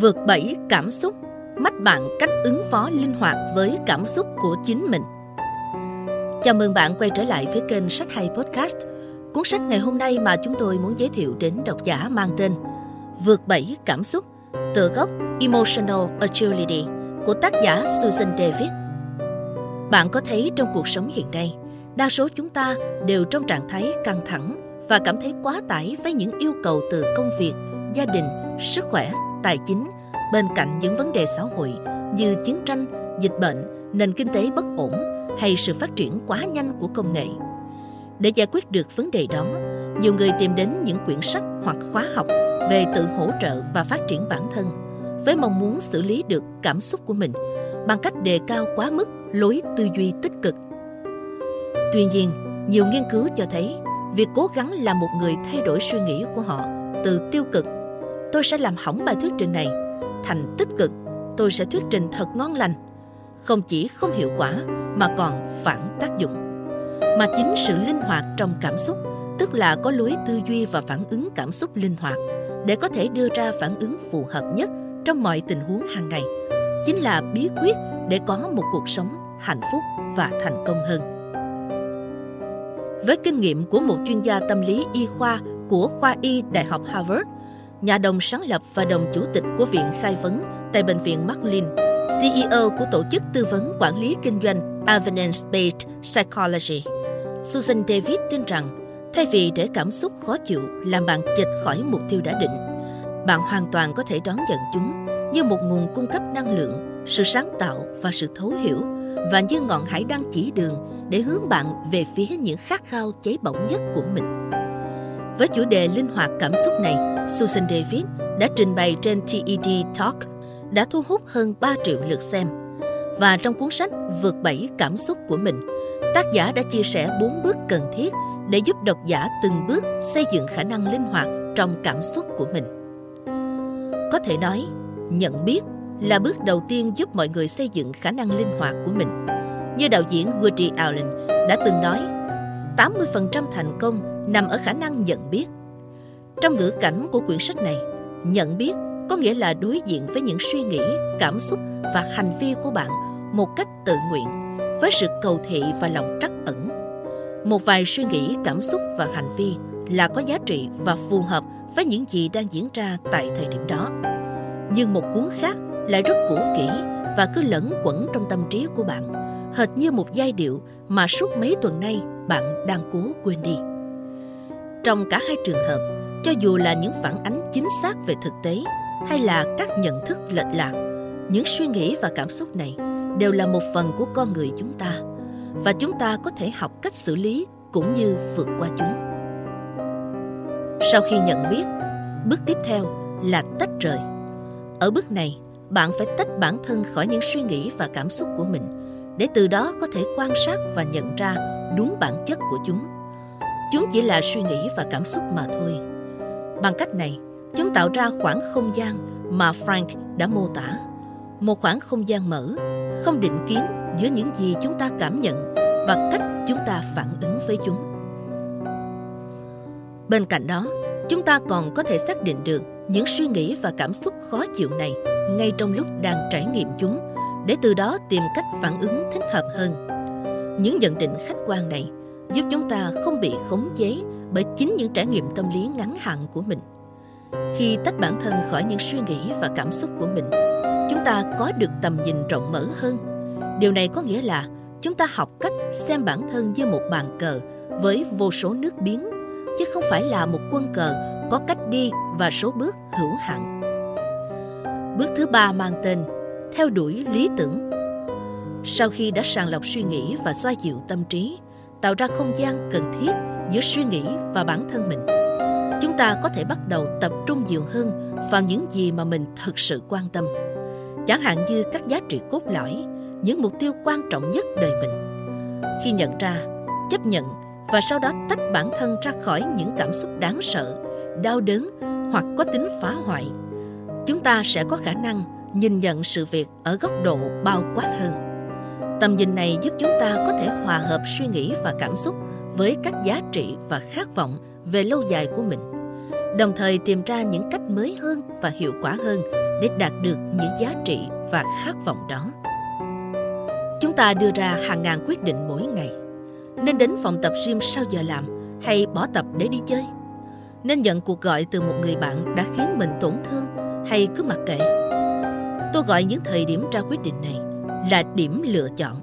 Vượt bẫy cảm xúc, mách bạn cách ứng phó linh hoạt với cảm xúc của chính mình. Chào mừng bạn quay trở lại với kênh Sách Hay Podcast. Cuốn sách ngày hôm nay mà chúng tôi muốn giới thiệu đến độc giả mang tên Vượt bẫy cảm xúc, tựa gốc Emotional Agility của tác giả Susan David. Bạn có thấy trong cuộc sống hiện nay, đa số chúng ta đều trong trạng thái căng thẳng và cảm thấy quá tải với những yêu cầu từ công việc, gia đình, sức khỏe, tài chính bên cạnh những vấn đề xã hội như chiến tranh, dịch bệnh, nền kinh tế bất ổn hay sự phát triển quá nhanh của công nghệ. Để giải quyết được vấn đề đó, nhiều người tìm đến những quyển sách hoặc khóa học về tự hỗ trợ và phát triển bản thân với mong muốn xử lý được cảm xúc của mình bằng cách đề cao quá mức lối tư duy tích cực. Tuy nhiên, nhiều nghiên cứu cho thấy việc cố gắng làm một người thay đổi suy nghĩ của họ từ tiêu cực tôi sẽ làm hỏng bài thuyết trình này. Thành tích cực tôi sẽ thuyết trình thật ngon lành. Không chỉ không hiệu quả mà còn phản tác dụng. Mà chính sự linh hoạt trong cảm xúc tức là có lối tư duy và phản ứng cảm xúc linh hoạt để có thể đưa ra phản ứng phù hợp nhất trong mọi tình huống hàng ngày chính là bí quyết để có một cuộc sống hạnh phúc và thành công hơn. Với kinh nghiệm của một chuyên gia tâm lý y khoa của khoa y Đại học Harvard, nhà đồng sáng lập và đồng chủ tịch của Viện Khai vấn tại Bệnh viện Marlin, CEO của tổ chức tư vấn quản lý kinh doanh Evidence-Based Psychology. Susan David tin rằng, thay vì để cảm xúc khó chịu làm bạn chệch khỏi mục tiêu đã định, bạn hoàn toàn có thể đón nhận chúng như một nguồn cung cấp năng lượng, sự sáng tạo và sự thấu hiểu và như ngọn hải đăng chỉ đường để hướng bạn về phía những khát khao cháy bỏng nhất của mình. Với chủ đề linh hoạt cảm xúc này, Susan David đã trình bày trên TED Talk đã thu hút hơn 3 triệu lượt xem. Và trong cuốn sách Vượt Bảy cảm xúc của mình, tác giả đã chia sẻ 4 bước cần thiết để giúp độc giả từng bước xây dựng khả năng linh hoạt trong cảm xúc của mình. Có thể nói, nhận biết là bước đầu tiên giúp mọi người xây dựng khả năng linh hoạt của mình. Như đạo diễn Woody Allen đã từng nói, 80% thành công nằm ở khả năng nhận biết. Trong ngữ cảnh của quyển sách này, nhận biết có nghĩa là đối diện với những suy nghĩ, cảm xúc và hành vi của bạn một cách tự nguyện, với sự cầu thị và lòng trắc ẩn. Một vài suy nghĩ, cảm xúc và hành vi là có giá trị và phù hợp với những gì đang diễn ra tại thời điểm đó. Nhưng một cuốn khác lại rất cũ kỹ và cứ lẫn quẩn trong tâm trí của bạn, hệt như một giai điệu mà suốt mấy tuần nay bạn đang cố quên đi. Trong cả hai trường hợp, cho dù là những phản ánh chính xác về thực tế hay là các nhận thức lệch lạc, những suy nghĩ và cảm xúc này đều là một phần của con người chúng ta và chúng ta có thể học cách xử lý cũng như vượt qua chúng. Sau khi nhận biết, bước tiếp theo là tách rời. Ở bước này, bạn phải tách bản thân khỏi những suy nghĩ và cảm xúc của mình để từ đó có thể quan sát và nhận ra đúng bản chất của chúng chúng chỉ là suy nghĩ và cảm xúc mà thôi. Bằng cách này, chúng tạo ra khoảng không gian mà frank đã mô tả. Một khoảng không gian mở, không định kiến giữa những gì chúng ta cảm nhận và cách chúng ta phản ứng với chúng. Bên cạnh đó, chúng ta còn có thể xác định được những suy nghĩ và cảm xúc khó chịu này ngay trong lúc đang trải nghiệm chúng, để từ đó tìm cách phản ứng thích hợp hơn. Những nhận định khách quan này giúp chúng ta không bị khống chế bởi chính những trải nghiệm tâm lý ngắn hạn của mình. Khi tách bản thân khỏi những suy nghĩ và cảm xúc của mình, chúng ta có được tầm nhìn rộng mở hơn. Điều này có nghĩa là chúng ta học cách xem bản thân như một bàn cờ với vô số nước biến chứ không phải là một quân cờ có cách đi và số bước hữu hạn. Bước thứ ba mang tên theo đuổi lý tưởng. Sau khi đã sàng lọc suy nghĩ và xoa dịu tâm trí tạo ra không gian cần thiết giữa suy nghĩ và bản thân mình. Chúng ta có thể bắt đầu tập trung nhiều hơn vào những gì mà mình thực sự quan tâm. Chẳng hạn như các giá trị cốt lõi, những mục tiêu quan trọng nhất đời mình. Khi nhận ra, chấp nhận và sau đó tách bản thân ra khỏi những cảm xúc đáng sợ, đau đớn hoặc có tính phá hoại, chúng ta sẽ có khả năng nhìn nhận sự việc ở góc độ bao quát hơn tầm nhìn này giúp chúng ta có thể hòa hợp suy nghĩ và cảm xúc với các giá trị và khát vọng về lâu dài của mình đồng thời tìm ra những cách mới hơn và hiệu quả hơn để đạt được những giá trị và khát vọng đó. Chúng ta đưa ra hàng ngàn quyết định mỗi ngày. Nên đến phòng tập gym sau giờ làm hay bỏ tập để đi chơi? Nên nhận cuộc gọi từ một người bạn đã khiến mình tổn thương hay cứ mặc kệ? Tôi gọi những thời điểm ra quyết định này là điểm lựa chọn.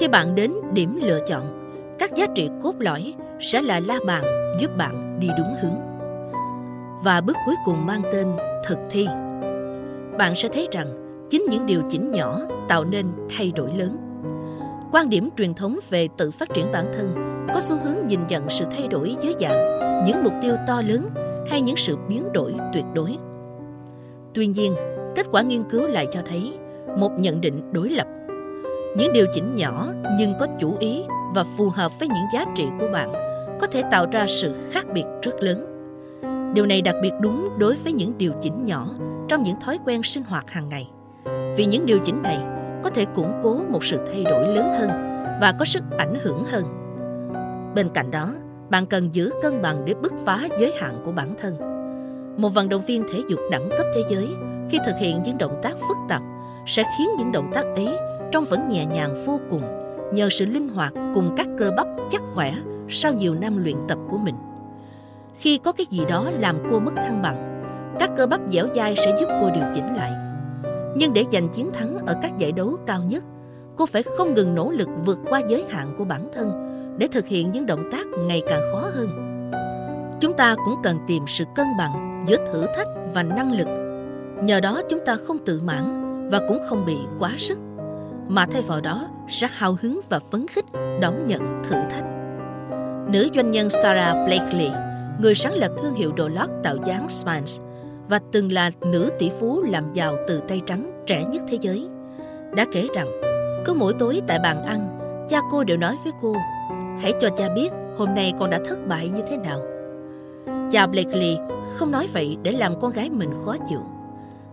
Khi bạn đến điểm lựa chọn, các giá trị cốt lõi sẽ là la bàn giúp bạn đi đúng hướng. Và bước cuối cùng mang tên thực thi. Bạn sẽ thấy rằng chính những điều chỉnh nhỏ tạo nên thay đổi lớn. Quan điểm truyền thống về tự phát triển bản thân có xu hướng nhìn nhận sự thay đổi dưới dạng những mục tiêu to lớn hay những sự biến đổi tuyệt đối. Tuy nhiên, kết quả nghiên cứu lại cho thấy một nhận định đối lập. Những điều chỉnh nhỏ nhưng có chủ ý và phù hợp với những giá trị của bạn có thể tạo ra sự khác biệt rất lớn. Điều này đặc biệt đúng đối với những điều chỉnh nhỏ trong những thói quen sinh hoạt hàng ngày. Vì những điều chỉnh này có thể củng cố một sự thay đổi lớn hơn và có sức ảnh hưởng hơn. Bên cạnh đó, bạn cần giữ cân bằng để bứt phá giới hạn của bản thân. Một vận động viên thể dục đẳng cấp thế giới khi thực hiện những động tác phức sẽ khiến những động tác ấy trông vẫn nhẹ nhàng vô cùng nhờ sự linh hoạt cùng các cơ bắp chắc khỏe sau nhiều năm luyện tập của mình. Khi có cái gì đó làm cô mất thăng bằng, các cơ bắp dẻo dai sẽ giúp cô điều chỉnh lại. Nhưng để giành chiến thắng ở các giải đấu cao nhất, cô phải không ngừng nỗ lực vượt qua giới hạn của bản thân để thực hiện những động tác ngày càng khó hơn. Chúng ta cũng cần tìm sự cân bằng giữa thử thách và năng lực. Nhờ đó chúng ta không tự mãn và cũng không bị quá sức, mà thay vào đó sẽ hào hứng và phấn khích đón nhận thử thách. Nữ doanh nhân Sarah Blakely, người sáng lập thương hiệu đồ lót tạo dáng Spans và từng là nữ tỷ phú làm giàu từ tay trắng trẻ nhất thế giới, đã kể rằng cứ mỗi tối tại bàn ăn, cha cô đều nói với cô Hãy cho cha biết hôm nay con đã thất bại như thế nào. Cha Blakely không nói vậy để làm con gái mình khó chịu.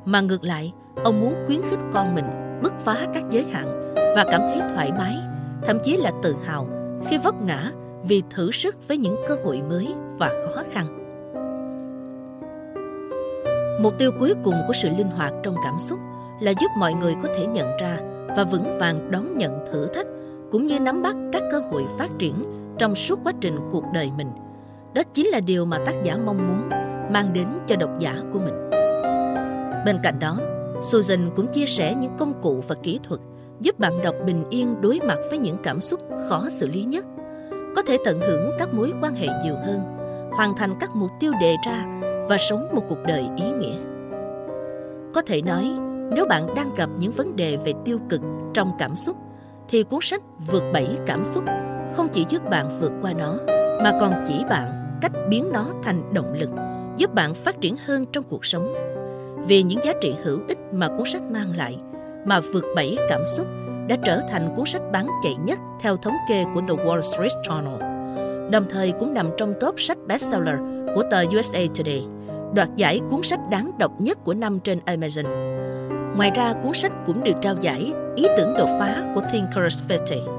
Mà ngược lại, ông muốn khuyến khích con mình bứt phá các giới hạn và cảm thấy thoải mái, thậm chí là tự hào khi vấp ngã vì thử sức với những cơ hội mới và khó khăn. Mục tiêu cuối cùng của sự linh hoạt trong cảm xúc là giúp mọi người có thể nhận ra và vững vàng đón nhận thử thách cũng như nắm bắt các cơ hội phát triển trong suốt quá trình cuộc đời mình. Đó chính là điều mà tác giả mong muốn mang đến cho độc giả của mình. Bên cạnh đó, Susan cũng chia sẻ những công cụ và kỹ thuật giúp bạn đọc bình yên đối mặt với những cảm xúc khó xử lý nhất, có thể tận hưởng các mối quan hệ nhiều hơn, hoàn thành các mục tiêu đề ra và sống một cuộc đời ý nghĩa. Có thể nói, nếu bạn đang gặp những vấn đề về tiêu cực trong cảm xúc thì cuốn sách Vượt Bảy Cảm Xúc không chỉ giúp bạn vượt qua nó mà còn chỉ bạn cách biến nó thành động lực giúp bạn phát triển hơn trong cuộc sống. Vì những giá trị hữu ích mà cuốn sách mang lại mà Vượt Bảy Cảm Xúc đã trở thành cuốn sách bán chạy nhất theo thống kê của The Wall Street Journal, đồng thời cũng nằm trong top sách bestseller của tờ USA Today, đoạt giải cuốn sách đáng đọc nhất của năm trên Amazon. Ngoài ra, cuốn sách cũng được trao giải ý tưởng đột phá của Thinkers 50.